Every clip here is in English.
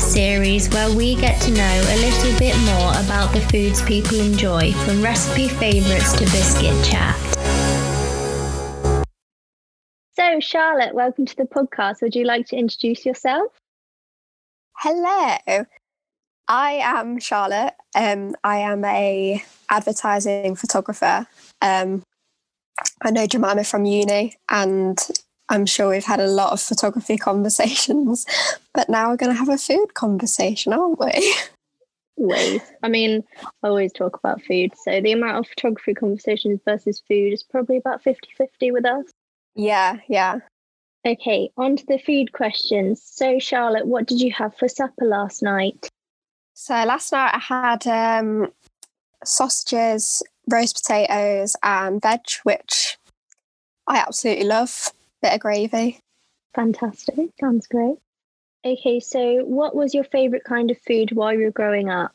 podcast series where we get to know a little bit more about the foods people enjoy, from recipe favourites to biscuit chat. So, Charlotte, welcome to the podcast. Would you like to introduce yourself? Hello, I am Charlotte. Um, I am a advertising photographer. Um, I know Jemima from uni, and I'm sure we've had a lot of photography conversations, but now we're going to have a food conversation, aren't we? Always. I mean, I always talk about food. So the amount of photography conversations versus food is probably about 50 50 with us. Yeah, yeah. Okay, on to the food questions. So, Charlotte, what did you have for supper last night? So, last night I had um, sausages, roast potatoes, and veg, which I absolutely love bit of gravy. Fantastic. Sounds great. Okay, so what was your favourite kind of food while you were growing up?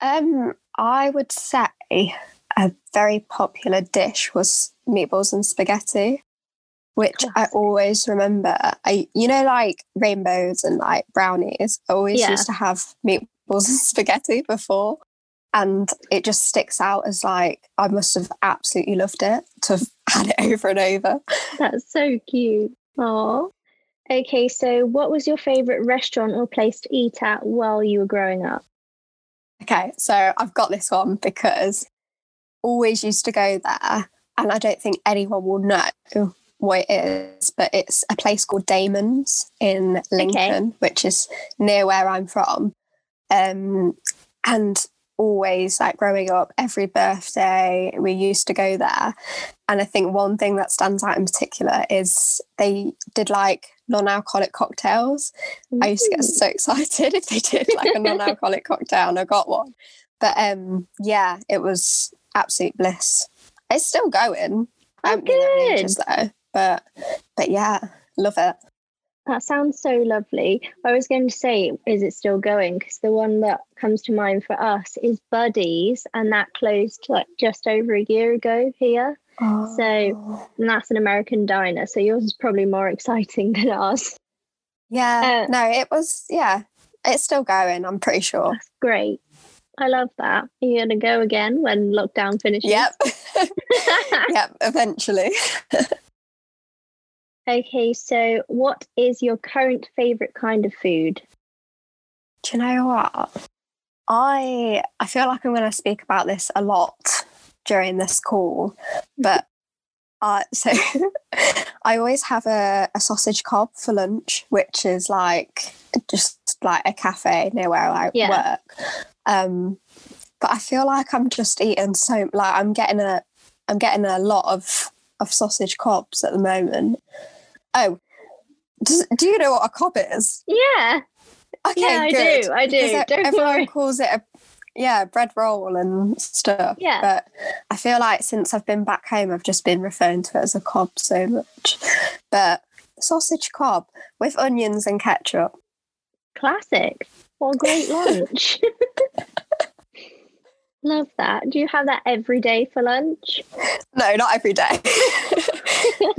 Um, I would say a very popular dish was meatballs and spaghetti, which Classic. I always remember. I, you know, like rainbows and like brownies. I always yeah. used to have meatballs and spaghetti before, and it just sticks out as like I must have absolutely loved it to have had it over and over. That's so cute. Oh. Okay, so what was your favorite restaurant or place to eat at while you were growing up? Okay, so I've got this one because always used to go there and I don't think anyone will know what it is, but it's a place called Damon's in Lincoln, okay. which is near where I'm from. Um, and always like growing up every birthday we used to go there. And i think one thing that stands out in particular is they did like non-alcoholic cocktails. Ooh. i used to get so excited if they did like a non-alcoholic cocktail and i got one. But um yeah it was absolute bliss. It's still going. Oh, I good. Ages, though but but yeah love it that sounds so lovely. I was going to say, is it still going? Because the one that comes to mind for us is Buddies, and that closed like just over a year ago here. Oh. So that's an American diner. So yours is probably more exciting than ours. Yeah. Uh, no, it was. Yeah, it's still going. I'm pretty sure. That's great. I love that. Are you going to go again when lockdown finishes? Yep. yep. Eventually. Okay, so what is your current favorite kind of food? Do you know what? I I feel like I'm going to speak about this a lot during this call, but uh, so I always have a, a sausage cob for lunch, which is like just like a cafe near where I yeah. work. Um, but I feel like I'm just eating so like I'm getting a I'm getting a lot of of sausage cobs at the moment. Oh, does, do you know what a cob is? Yeah. Okay, yeah, I good. do. I do. Everyone worry. calls it a yeah bread roll and stuff. Yeah. But I feel like since I've been back home, I've just been referring to it as a cob so much. But sausage cob with onions and ketchup. Classic. What a great lunch. Love that. Do you have that every day for lunch? No, not every day.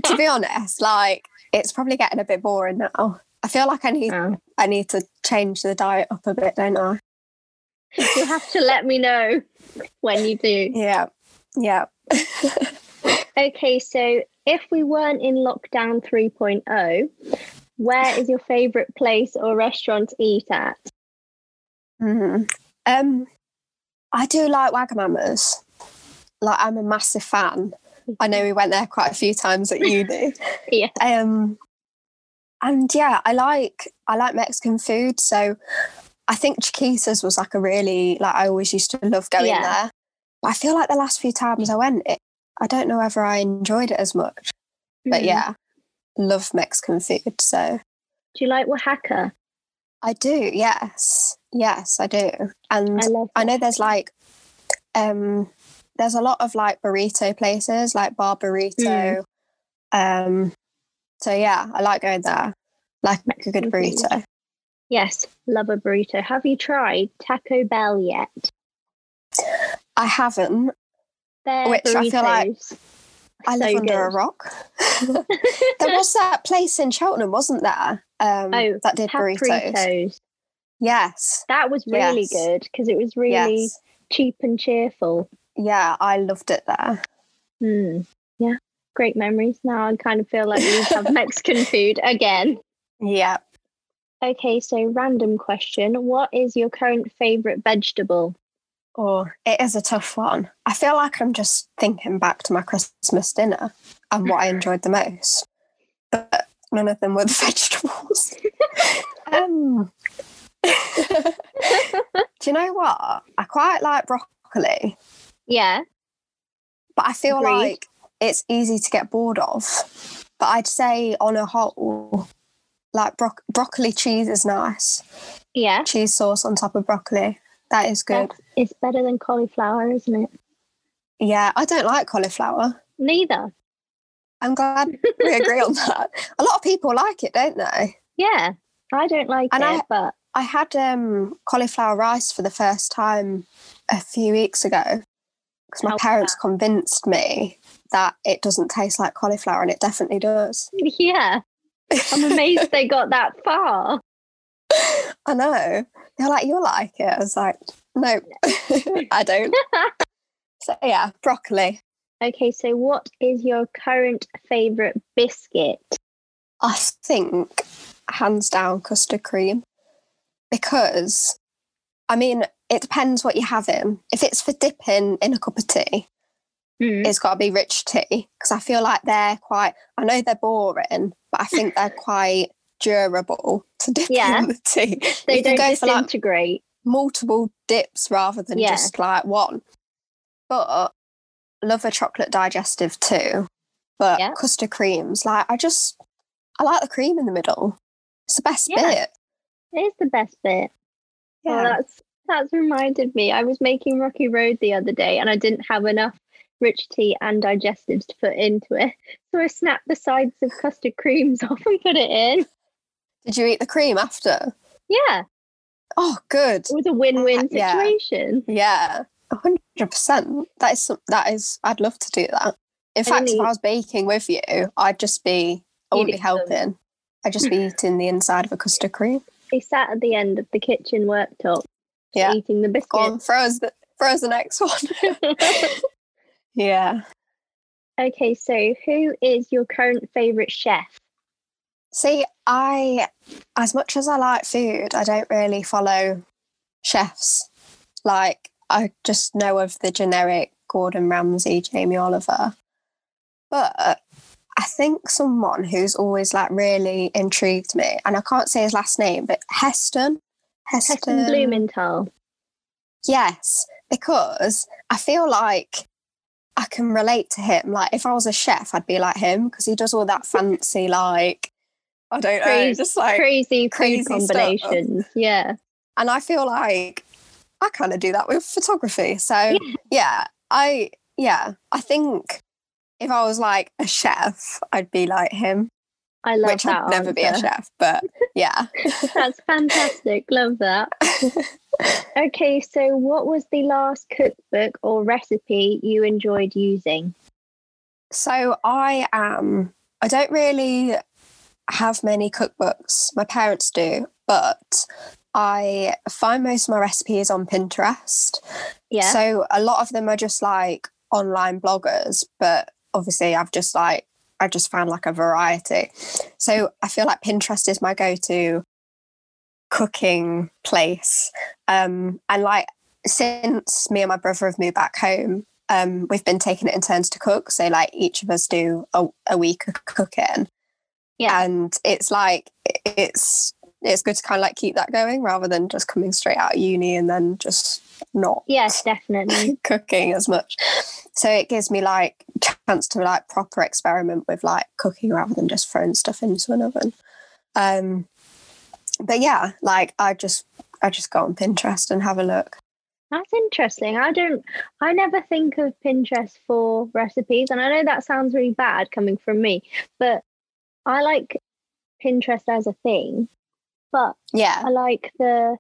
to be honest, like it's probably getting a bit boring now. I feel like I need oh. I need to change the diet up a bit, don't I? You have to let me know when you do. Yeah. Yeah. okay, so if we weren't in lockdown 3.0, where is your favorite place or restaurant to eat at? Mm-hmm. Um, I do like Wagamama's. Like I'm a massive fan. I know we went there quite a few times at uni. yeah. Um, and yeah, I like I like Mexican food. So I think Chiquitas was like a really like I always used to love going yeah. there. But I feel like the last few times I went, it, I don't know whether I enjoyed it as much. Mm. But yeah, love Mexican food. So do you like Wahaca? I do. Yes, yes, I do. And I, I know there's like um there's a lot of like burrito places like bar burrito mm. um so yeah i like going there like make a good burrito yes love a burrito have you tried taco bell yet i haven't They're which burritos. i feel like I live So under a rock. there was that place in Cheltenham, wasn't there? Um, Oh, that did burritos. Papritos. Yes. That was really Yes. good because it was really Yes. cheap and cheerful. Yeah, I loved it there. Hmm. Yeah, great memories. Now I kind of feel like we have Mexican food again. Yeah. Okay, so random question. What is your current favourite vegetable? Oh, it is a tough one. I feel like I'm just thinking back to my Christmas dinner and what I enjoyed the most. But none of them were the vegetables. um, do you know what? I quite like broccoli, Yeah. but I feel Agreed. like it's easy to get bored of. But I'd say on a whole, like bro- broccoli cheese is nice. Yeah. Cheese sauce on top of broccoli. That is good. That's- It's better than cauliflower, isn't it? Yeah, I don't like cauliflower. Neither. I'm glad we agree on that. A lot of people like it, don't they? Yeah. I don't like And it, I- but I had um, cauliflower rice for the first time a few weeks ago because my parents convinced me that it doesn't taste like cauliflower, and it definitely does. yeah. I'm amazed they got that far. I know. They're like, you'll like it. I was like, no, I don't. So, yeah, broccoli. Okay, so what is your current favourite biscuit? I think hands down custard cream because I mean it depends what you're having. If it's for dipping in a cup of tea, Mm. it's got to be rich tea because I feel like they're quite. I know they're boring, but I think they're quite durable to dip Yeah. in the tea. They you don't go for like multiple dips rather than Yeah. just like one. But love a chocolate digestive too. But Yeah. custard creams, like I just I like the cream in the middle. It's the best bit. It is the best bit. Oh, Yeah. that's that's reminded me. I was making Rocky Road the other day and I didn't have enough rich tea and digestives to put into it. So I snapped the sides of custard creams off and put it in. Did you eat the cream after? Yeah, Oh, good. it was a win-win uh, situation. Yeah, a hundred percent. That is that is. I'd love to do that. In fact, if I was baking with you, I'd just be. I wouldn't be Eating them. helping. I'd just be eating the inside of a custard cream. He sat at the end of the kitchen worktop Yeah. eating the on, biscuit. throw us the us the next one. yeah. okay, so who is your current favourite chef? See, I, as much as I like food, I don't really follow chefs. Like, I just know of the generic Gordon Ramsay, Jamie Oliver. But I think someone who's always like really intrigued me, and I can't say his last name, but Heston. Heston Blumenthal. Yes, because I feel like I can relate to him. Like if I was a chef, I'd be like him because he does all that fancy, like I don't know, just like. Crazy crazy food stuff. combinations. Yeah. And I feel like I kind of do that with photography. So Yeah. yeah, I yeah, I think if I was like a chef, I'd be like him, I love which that. I'd never be a chef, but yeah. That's fantastic. Love that. Okay, so what was the last cookbook or recipe you enjoyed using? So I am. I don't really have many cookbooks. My parents do, but I find most of my recipes on Pinterest. Yeah. So a lot of them are just like online bloggers, but obviously I've just like I just found like a variety. So I feel like Pinterest is my go-to cooking place. Um and like since me and my brother have moved back home, um, we've been taking it in turns to cook. So like each of us do a, a week of cooking. Yeah. And it's like it's it's good to kind of like keep that going rather than just coming straight out of uni and then just not yes, definitely. cooking as much. So it gives me like chance to like proper experiment with like cooking rather than just throwing stuff into an oven. Um but yeah, like I just I just go on Pinterest and have a look. That's interesting. I don't I never think of Pinterest for recipes and I know that sounds really bad coming from me, but I like Pinterest as a thing, but Yeah. I like the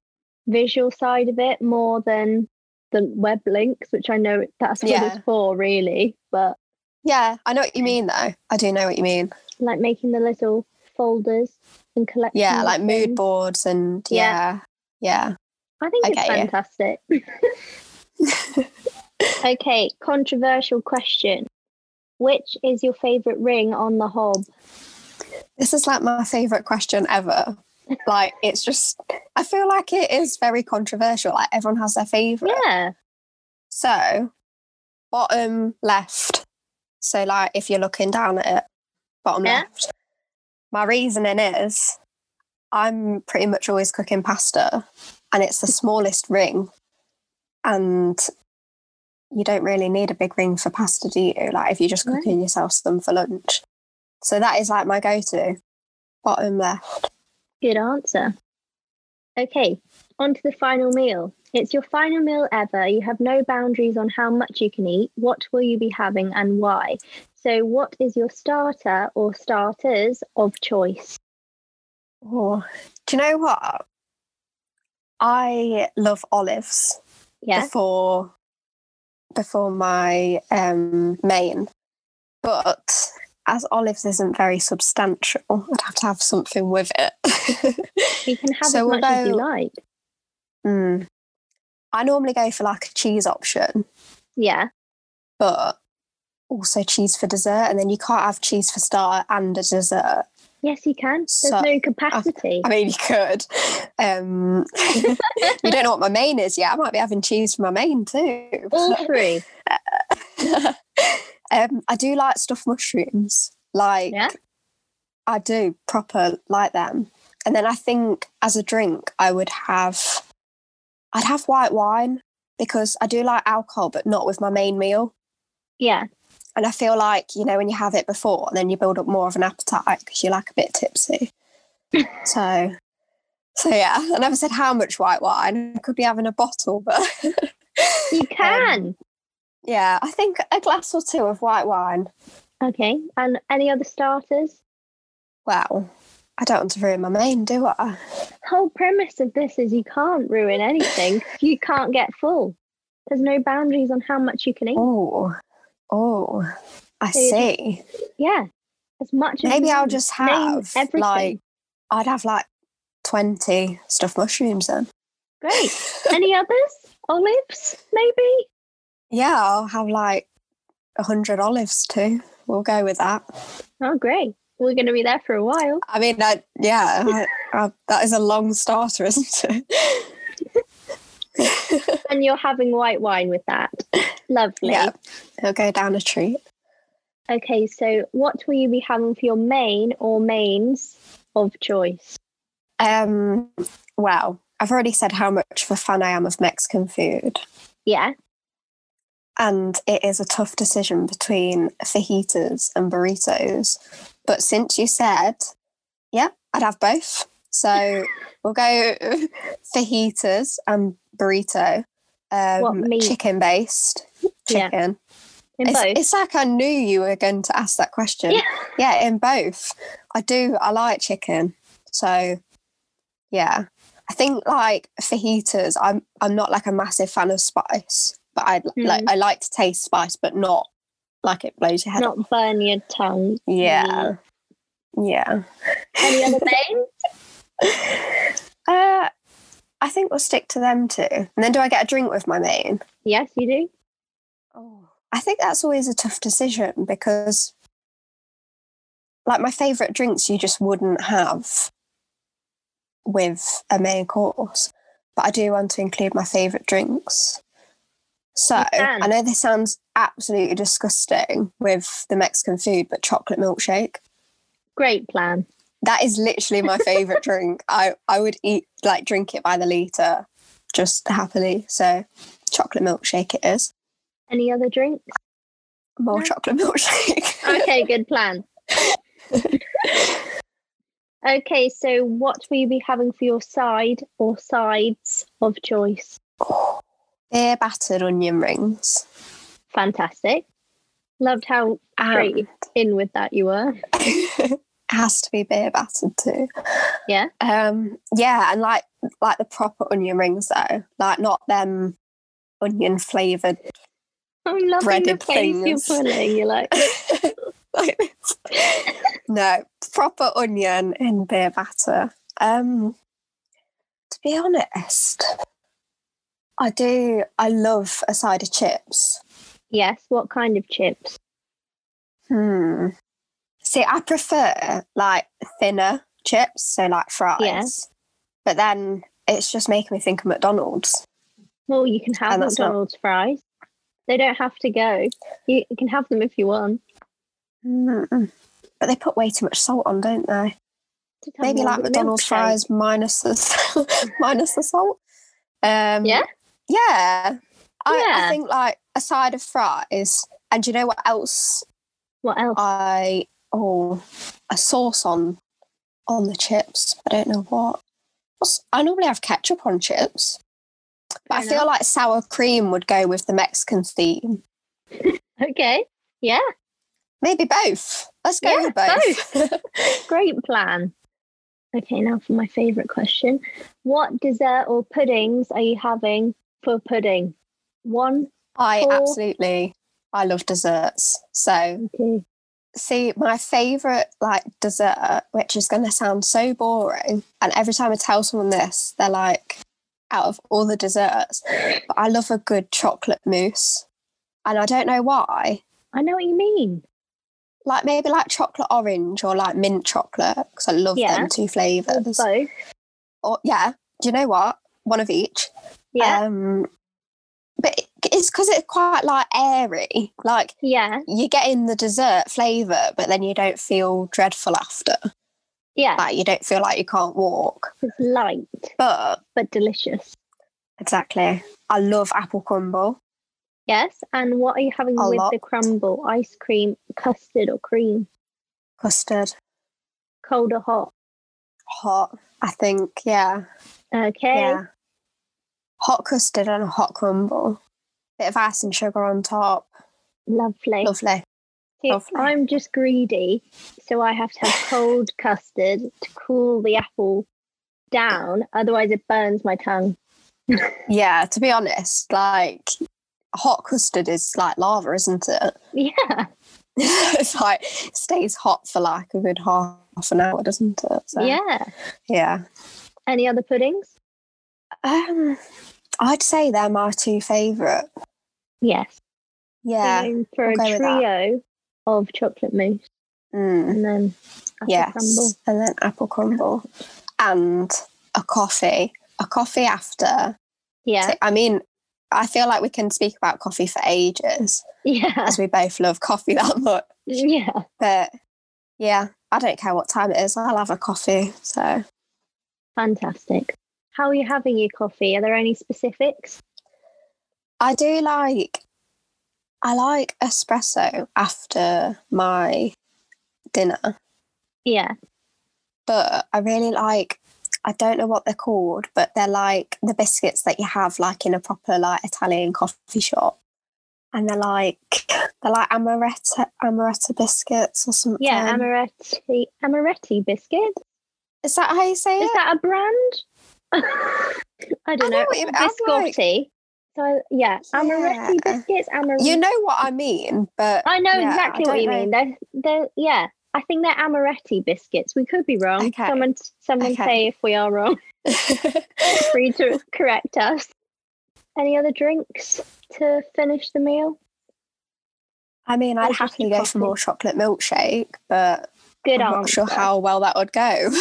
visual side of it more than the web links, which I know that's what Yeah. it's for really, but Yeah, I know what you mean though. I do know what you mean. Like making the little folders and collecting. Yeah, like mood boards and yeah. Yeah. I think I it's fantastic. okay, controversial question. Which is your favourite ring on the hob? This is like my favorite question ever. Like it's just I feel like it is very controversial. Like everyone has their favorite. Yeah. So, bottom left. So, like, if you're looking down at it, bottom Yeah. left. My reasoning is I'm pretty much always cooking pasta and it's the smallest ring. And you don't really need a big ring for pasta, do you? Like, if you're just No. cooking yourself some for lunch. So, that is like my go to. Bottom left. Good answer. Okay, on to the final meal. It's your final meal ever. You have no boundaries on how much you can eat. What will you be having and why? So, what is your starter or starters of choice? Oh, do you know what? I love olives. Yeah. before before my um main but as olives isn't very substantial i'd have to have something with it You can have So as much as you like. Mm. i normally go for like a cheese option Yeah. but also cheese for dessert and then you can't have cheese for starter and a dessert Yes, you can. There's So- no capacity. i mean you could um you don't know what my main is yet i might be having cheese for my main too All three. um, I do like stuffed mushrooms. Like, Yeah? I do proper like them. And then I think as a drink, I would have, I'd have white wine because I do like alcohol, but not with my main meal. Yeah. And I feel like, you know, when you have it before, then you build up more of an appetite because you're like a bit tipsy. so, so yeah, I never said how much white wine. I could be having a bottle, but You um, can. yeah, I think a glass or two of white wine. okay. And any other starters? Well, I don't want to ruin my main, do I? whole premise of this is you can't ruin anything. you can't get full. There's no boundaries on how much you can eat. Oh, oh, I So you just- see. Yeah. As much as Maybe you I'll just have everything. like, I'd have like 20 stuffed mushrooms then. Great. Any others? Olives, maybe? Yeah, I'll have like 100 olives too. We'll go with that. Oh, great. We're going to be there for a while. I mean, I, yeah, I, that is a long starter, isn't it? And you're having white wine with that. Lovely. yeah, it'll go down a treat. Okay, so what will you be having for your main or mains of choice? Um, well, I've already said how much of a fan I am of Mexican food. Yeah. and it is a tough decision between fajitas and burritos. But since you said, yeah, I'd have both. So we'll go fajitas and burrito. Um, What meat? Chicken based. Yeah. Chicken. In It's, both. it's like I knew you were going to ask that question. Yeah. Yeah, in both. I do. I like chicken. So, yeah. I think like fajitas. I'm I'm not like a massive fan of spice, but I like Mm. I like to taste spice, but not like it blows your head. off. Not burn your tongue. Yeah, yeah. Any other mains? Uh, I think we'll stick to them too. And then, do I get a drink with my main? yes, you do. Oh, I think that's always a tough decision because, like, my favourite drinks you just wouldn't have with a main course, but I do want to include my favourite drinks. So. I know this sounds absolutely disgusting with the Mexican food, but chocolate milkshake. Great plan. That is literally my favourite drink. I, I would eat, like, drink it by the litre just happily. So, chocolate milkshake it is. Any other drinks? More No. chocolate milkshake. Okay, good plan. okay, so what will you be having for your side or sides of choice? Oh, Beer battered onion rings. Fantastic. Loved how straight And in with that you were. has to be beer battered too. Yeah. Um yeah, and like like the proper onion rings though. Like not them onion flavoured I'm loving breaded the face you're things. pulling. You're like, like no, proper onion in beer batter. Um, to be honest, I do. I love a side of chips. yes. What kind of chips? Hmm. See, I prefer like thinner chips, so like fries. Yeah. But then it's just making me think of McDonald's. Well, you can have And that's not- McDonald's fries. They don't have to go. You, you can have them if you want. Mm-mm. But they put way too much salt on, don't they? Maybe like McDonald's fries minus the minus the salt. Um, Yeah? Yeah. I, Yeah. I think like a side of fries, and you know what else? What else? I oh a sauce on on the chips. I don't know what. I normally have ketchup on chips, but I Fair feel like sour cream would go with the Mexican theme. Okay. Yeah. Maybe both. Let's go Yeah, with both. Great plan. Okay, now for my favourite question. What dessert or puddings are you having for pudding? One, I Four. absolutely I love desserts. So two. see my favorite like dessert, which is going to sound so boring, and every time I tell someone this, they're like, out of all the desserts, but I love a good chocolate mousse, and I don't know why. I know what you mean. Like maybe like chocolate orange or like mint chocolate because I love Yeah. them two flavors. both. Or yeah, do you know what? One of each. Yeah. Um, but it's because it's quite like airy. Like yeah. you're getting the dessert flavour, but then you don't feel dreadful after. Yeah. Like you don't feel like you can't walk. It's light But but delicious. exactly, I love apple crumble. Yes. And what are you having A with lot. the crumble? Ice cream, custard, or cream? Custard, Cold or hot? hot. I think, yeah, Okay. yeah. Hot custard and a hot crumble. Bit of ice and sugar on top. Lovely. Lovely. See, Lovely. I'm just greedy, so I have to have cold custard to cool the apple down. Otherwise, it burns my tongue. Yeah, to be honest, like hot custard is like lava, isn't it? Yeah. it's like stays hot for like a good half an hour, doesn't it? So, Yeah. Yeah. Any other puddings? Um, I'd say they're my two favourite. Yes. Yeah. Going for we'll a trio of chocolate mousse Mm, and then apple yes. crumble. And then apple crumble and a coffee. A coffee after. Yeah. I mean, I feel like we can speak about coffee for ages Yeah. as we both love coffee that much. Yeah. But yeah, I don't care what time it is. I'll have a coffee. So Fantastic. How are you having your coffee? Are there any specifics? I do like I like espresso after my dinner, Yeah. but I really like I don't know what they're called, but they're like the biscuits that you have like in a proper like Italian coffee shop. And they're like they're like amaretto amaretto biscuits or something. Yeah. Amaretti Amaretti biscuit. Is that how you say Is it? that a brand? I don't know know. what like- Biscotti. So yeah, Amaretti Yeah. biscuits. Amaretti. You know what I mean, but I know yeah, exactly I what you know. mean. They're, they're, yeah, I think they're Amaretti biscuits. We could be wrong. Okay. Someone, someone Okay. say if we are wrong. Free to correct us. Any other drinks to finish the meal? I mean, I'd happily go for more chocolate milkshake, but Good I'm answer. not sure how well that would go.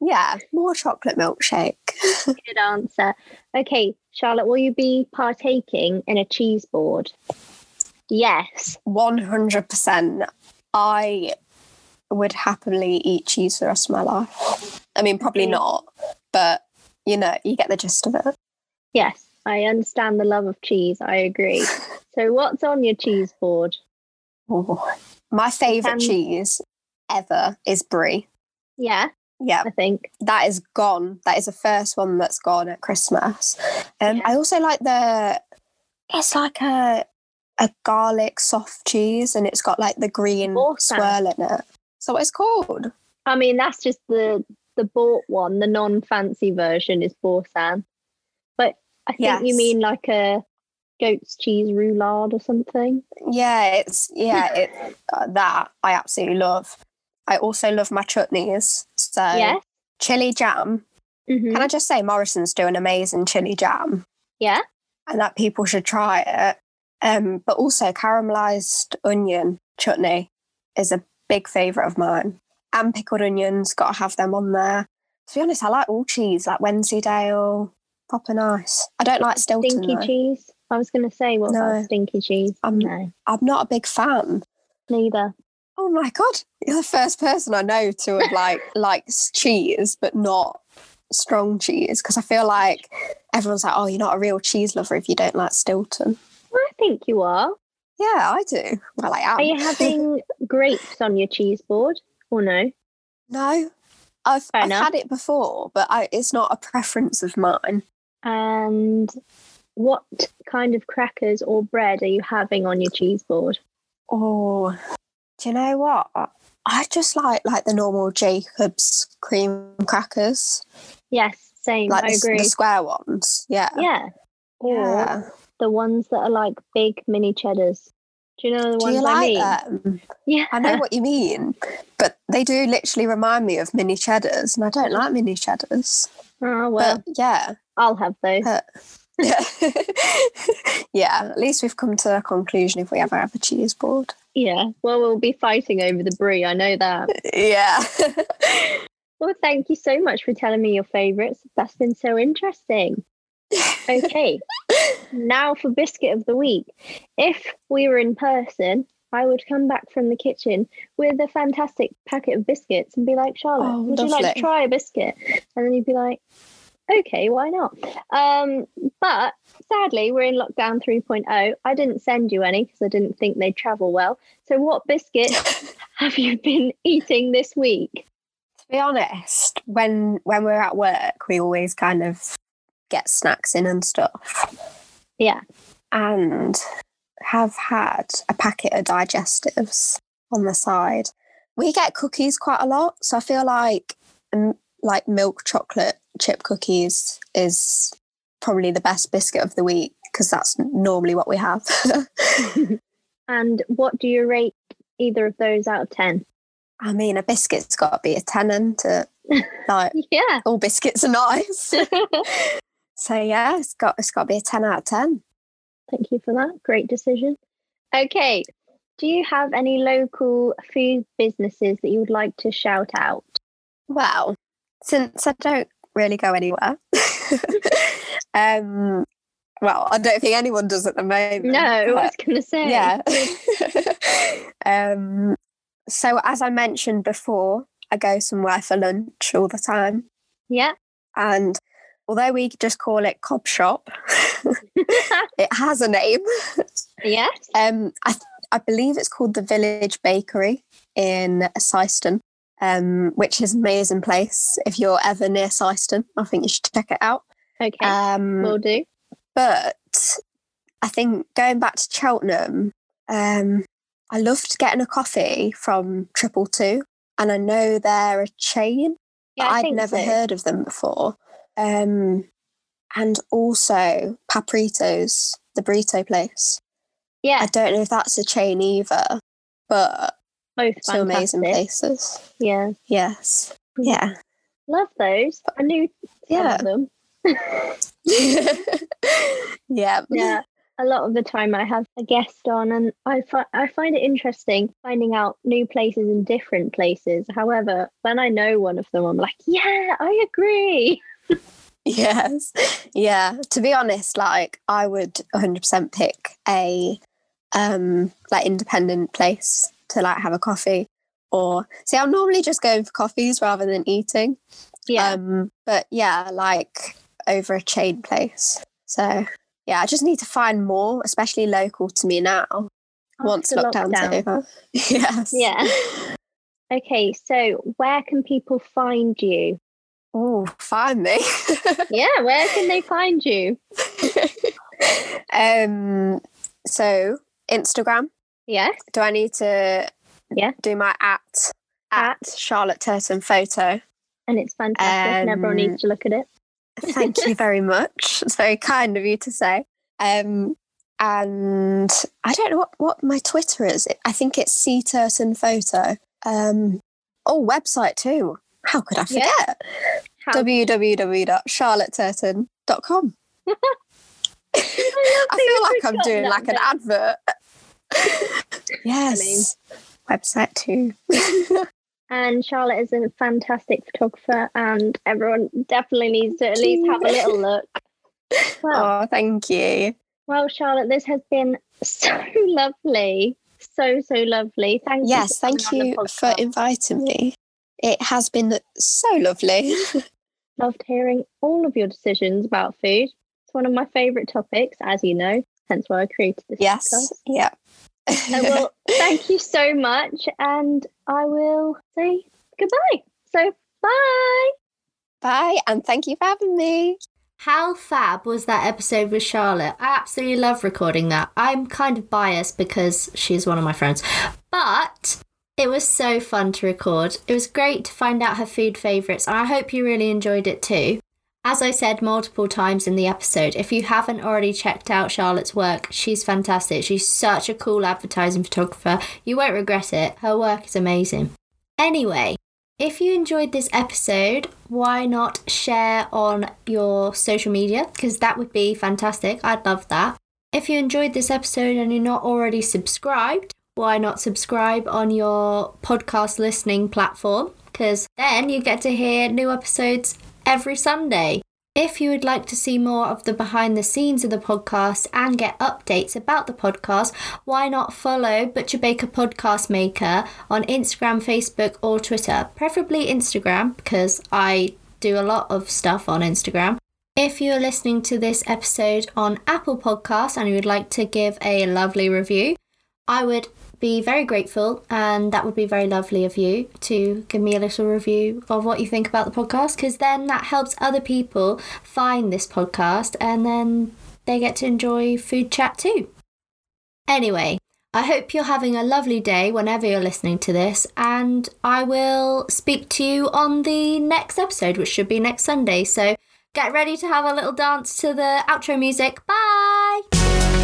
yeah, more chocolate milkshake. Good answer. Okay, Charlotte, will you be partaking in a cheese board? Yes. 100%. I would happily eat cheese for the rest of my life. I mean, probably not, but you know, you get the gist of it. Yes. I understand the love of cheese. I agree. so, what's on your cheese board? Ooh. My favourite Can- cheese ever is brie. Yeah, Yeah, I think. that is gone. That is the first one that's gone at Christmas. Um, Yeah. I also like the. It's like a a garlic soft cheese, and it's got like the green Awesome. swirl in it. So what it's called? I mean, that's just the the bought one. The non fancy version is Boursin. But I think you mean like a goat's cheese roulade or something. Yeah, it's yeah, it uh, that I absolutely love. I also love my chutneys. So Yeah. chili jam. Mhm. Can I just say Morrison's do an amazing chili jam Yeah. and that people should try it. Um, but also caramelized onion chutney is a big favourite of mine. And pickled onions, gotta have them on there. To be honest, I like all cheese, like Wensleydale, proper nice. I don't like Stilton. Stinky though. cheese. I was going to say, what's No. stinky cheese? Um, no, I'm not a big fan. neither. Oh my god, you're the first person I know to have like likes cheese, but not strong cheese. Because I feel like everyone's like, "Oh, you're not a real cheese lover if you don't like Stilton." I think you are. Yeah, I do. Well, I am. Are you having grapes on your cheese board or no? No, I've, I've had it before, but I, it's not a preference of mine. And what kind of crackers or bread are you having on your cheese board? Oh, do you know what? I just like like the normal Jacobs cream crackers, Yes, same. like I the, agree. the square ones. Yeah, yeah. Or yeah. the ones that are like big mini cheddars. Do you know the Do ones you I like mean? them? Yeah. I know what you mean, but they do literally remind me of mini cheddars, and I don't like mini cheddars. Oh well, But yeah, I'll have those. uh, yeah, yeah. At least we've come to a conclusion if we ever have a cheese board. Yeah. Well, we'll be fighting over the brie. I know that. Yeah. Well, thank you so much for telling me your favourites. That's been so interesting. Okay. now for biscuit of the week. If we were in person, I would come back from the kitchen with a fantastic packet of biscuits and be like, Charlotte, Oh, would you like to try a biscuit? And then you'd be like, okay, why not? Um, but sadly, we're in lockdown 3.0. I didn't send you any because I didn't think they'd travel well. So, what biscuits have you been eating this week? to be honest, when when we're at work, we always kind of get snacks in and stuff. Yeah. And have had a packet of digestives on the side. We get cookies quite a lot, so I feel like like milk chocolate chip cookies is probably the best biscuit of the week because that's normally what we have. And what do you rate either of those out of 10? I mean, a biscuit's got to be a ten to like Yeah. all biscuits are nice. So yeah, it's got it's got to be a ten out of ten. Thank you for that. Great decision. Okay. Do you have any local food businesses that you would like to shout out? Well, since I don't really go anywhere, um, well, I don't think anyone does at the moment. No, I was going to say. yeah. um, so as I mentioned before, I go somewhere for lunch all the time, Yeah. and although we just call it Cob Shop, it has a name. yes. Um, I, th- I believe it's called the Village Bakery in Syston, um, which is an amazing place. If you're ever near Syston, I think you should check it out. Okay. Um, will do. but I think going back to Cheltenham, um, I loved getting a coffee from Triple Two, and I know they're a chain. Yeah, but I'd never so. heard of them before. Um, and also Papritos, the burrito place. Yeah. I don't know if that's a chain either, but both two amazing places. Yeah. Yes. Yeah. Love those. I knew Yeah. of them. yeah. Yeah. A lot of the time I have a guest on and I, fi- I find it interesting finding out new places in different places. However, when I know one of them, I'm like, yeah, I agree. Yes. Yeah. To be honest, like I would 100% pick a um like independent place to like have a coffee or see I'm normally just going for coffees rather than eating. Yeah. Um but yeah, like over a chain place. So yeah, I just need to find more, especially local to me now. once After lockdown's lockdown. over. yes. Yeah. Okay, so where can people find you? Oh, find me. Yeah, where can they find you? um so Instagram. Yes. Do I need to Yeah. do my at at Charlotte Turton photo? And it's fantastic and everyone Um, needs to look at it. Thank you very much. It's very kind of you to say. Um and I don't know what, what my Twitter is. I think it's C Turton Photo. Um, oh, website too. How could I forget? Yeah. How- www.charlotteturton.com. I feel like I'm doing like an advert. yes. Website too. And Charlotte is a fantastic photographer, and everyone definitely needs to at least have a little look. Well, oh, thank you. well, Charlotte, this has been so lovely, so so lovely. Thank Yes, you. for thank you for inviting me. It has been so lovely. Loved hearing all of your decisions about food. It's one of my favourite topics, as you know. Hence why I created this yes. podcast. Yeah. So, well, thank you so much, and I will say goodbye. So, bye. Bye, and thank you for having me. How fab was that episode with Charlotte? I absolutely love recording that. I'm kind of biased because she's one of my friends, but it was so fun to record. It was great to find out her food favourites, and I hope you really enjoyed it too. As I said multiple times in the episode, if you haven't already checked out Charlotte's work, she's fantastic. She's such a cool advertising photographer. You won't regret it. Her work is amazing. Anyway, if you enjoyed this episode, why not share on your social media? Because that would be fantastic. I'd love that. If you enjoyed this episode and you're not already subscribed, why not subscribe on your podcast listening platform? Because then you get to hear new episodes every Sunday. If you would like to see more of the behind the scenes of the podcast and get updates about the podcast, why not follow Butcher Baker Podcast Maker on Instagram, Facebook, or Twitter? Preferably Instagram because I do a lot of stuff on Instagram. If you're listening to this episode on Apple Podcasts and you would like to give a lovely review, I would be very grateful and that would be very lovely of you to give me a little review of what you think about the podcast because then that helps other people find this podcast and then they get to enjoy food chat too. Anyway, I hope you're having a lovely day whenever you're listening to this, and I will speak to you on the next episode, which should be next Sunday. So get ready to have a little dance to the outro music. Bye!